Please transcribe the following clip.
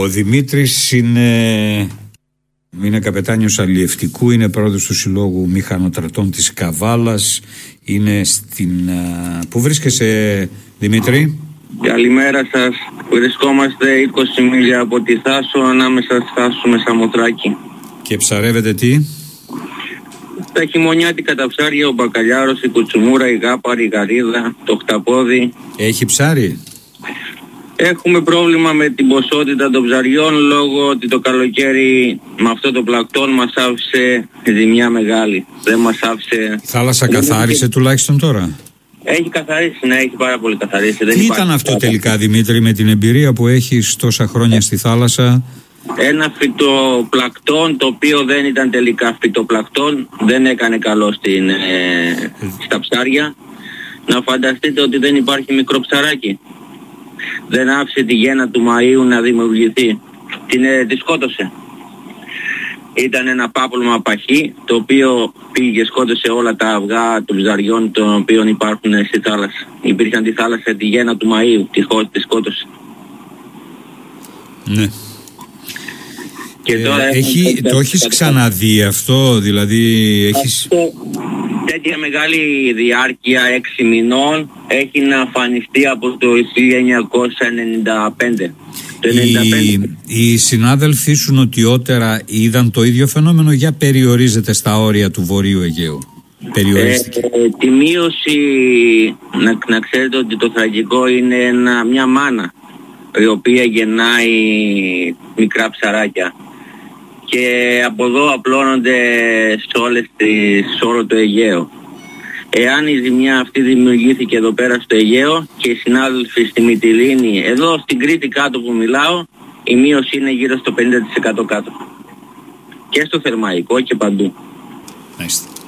Ο Δημήτρης είναι, είναι καπετάνιος αλλιευτικού, είναι πρόεδρος του Συλλόγου Μηχανοτρατών της Καβάλας, είναι στην... Πού βρίσκεσαι Δημήτρη; Καλημέρα σας. Βρισκόμαστε 20 μίλια από τη Θάσο ανάμεσα στη Θάσο με Σαμοθράκη. Και ψαρεύετε τι; Τα χειμωνιάτικα τα ψάρια, ο μπακαλιάρος, η κουτσουμούρα, η γάπαρη, η γαρίδα, το χταπόδι. Έχει ψάρι; Έχουμε πρόβλημα με την ποσότητα των ψαριών λόγω ότι το καλοκαίρι με αυτό το πλακτόν μας άφησε ζημιά μεγάλη. Δεν μας άφησε... Η θάλασσα καθάρισε τουλάχιστον τώρα; Έχει καθαρίσει, ναι, έχει πάρα πολύ καθαρίσει. Τι ήταν αυτό τελικά Δημήτρη με την εμπειρία που έχεις τόσα χρόνια στη θάλασσα; Ένα φυτοπλακτόν το οποίο δεν ήταν τελικά φυτοπλακτόν, δεν έκανε καλό στην, ε, στα ψάρια. Να φανταστείτε ότι δεν υπάρχει μικρό ψαράκι. Δεν άφησε τη γέννα του Μαΐου να δημιουργηθεί. Την, ε, τη σκότωσε. Ήταν ένα πάπλωμα παχύ το οποίο πήγε σκότωσε όλα τα αυγά των ψαριών των οποίων υπάρχουν στη θάλασσα. Υπήρχαν τη θάλασσα τη γέννα του Μαΐου, τη, τη σκότωσε. Ναι. Και ε, τώρα έχει, το έχεις ξαναδεί αυτό, δηλαδή έχεις... τέτοια μεγάλη διάρκεια έξι μηνών έχει να αφανιστεί από το 1995. Το οι, οι συνάδελφοί σου νοτιότερα είδαν το ίδιο φαινόμενο για περιορίζεται στα όρια του Βορείου Αιγαίου; Περιορίστηκε. Ε, τη μείωση, να, να ξέρετε ότι το τραγικό είναι ένα, μια μάνα η οποία γεννάει μικρά ψαράκια και από εδώ απλώνονται σε, όλες τις, σε όλο το Αιγαίο. Εάν η ζημιά αυτή δημιουργήθηκε εδώ πέρα στο Αιγαίο και οι συνάδελφοι στη Μυτιλίνη, εδώ στην Κρήτη κάτω που μιλάω, η μείωση είναι γύρω στο 50% κάτω. Και στο Θερμαϊκό και παντού. Nice.